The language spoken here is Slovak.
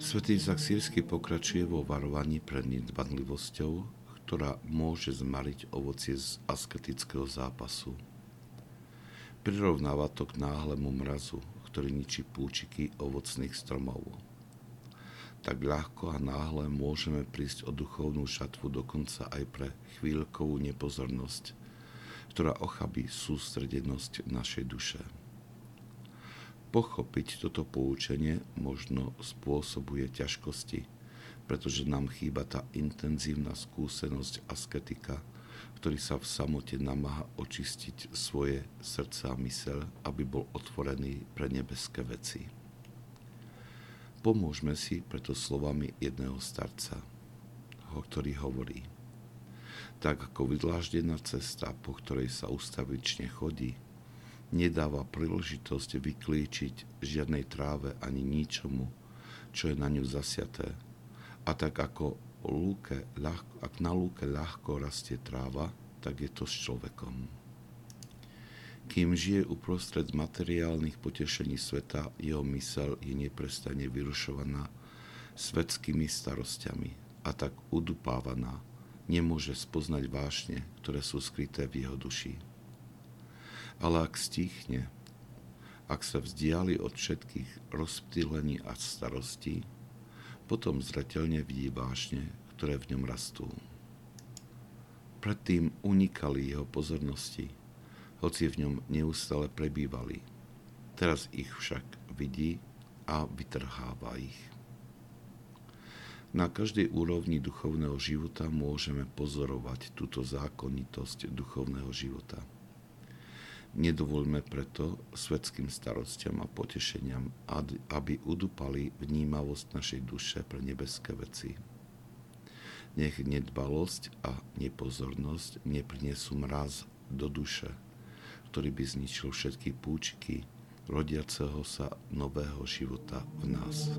Svetý Izak Sírsky pokračuje vo varovaní pred nedbanlivosťou, ktorá môže zmariť ovocie z asketického zápasu. Prirovnáva to k náhlemu mrazu, ktorý ničí púčiky ovocných stromov. Tak ľahko a náhle môžeme prísť o duchovnú šatvu dokonca aj pre chvíľkovú nepozornosť, ktorá ochabí sústredenosť našej duše. Pochopiť toto poučenie možno spôsobuje ťažkosti, pretože nám chýba tá intenzívna skúsenosť asketika, ktorý sa v samote namáha očistiť svoje srdce a mysel, aby bol otvorený pre nebeské veci. Pomôžme si preto slovami jedného starca, ktorý hovorí Tak ako vydláždená cesta, po ktorej sa ustavične chodí, nedáva príležitosť vyklíčiť žiadnej tráve ani ničomu, čo je na ňu zasiaté. A tak ako lúke, ak na lúke ľahko rastie tráva, tak je to s človekom. Kým žije uprostred materiálnych potešení sveta, jeho mysel je neprestane vyrušovaná svetskými starostiami a tak udupávaná, nemôže spoznať vášne, ktoré sú skryté v jeho duši ale ak stichne, ak sa vzdiali od všetkých rozptýlení a starostí, potom zretelne vidí vášne, ktoré v ňom rastú. Predtým unikali jeho pozornosti, hoci v ňom neustále prebývali. Teraz ich však vidí a vytrháva ich. Na každej úrovni duchovného života môžeme pozorovať túto zákonitosť duchovného života. Nedovoľme preto svetským starostiam a potešeniam, aby udupali vnímavosť našej duše pre nebeské veci. Nech nedbalosť a nepozornosť neprinesú mraz do duše, ktorý by zničil všetky púčiky rodiaceho sa nového života v nás.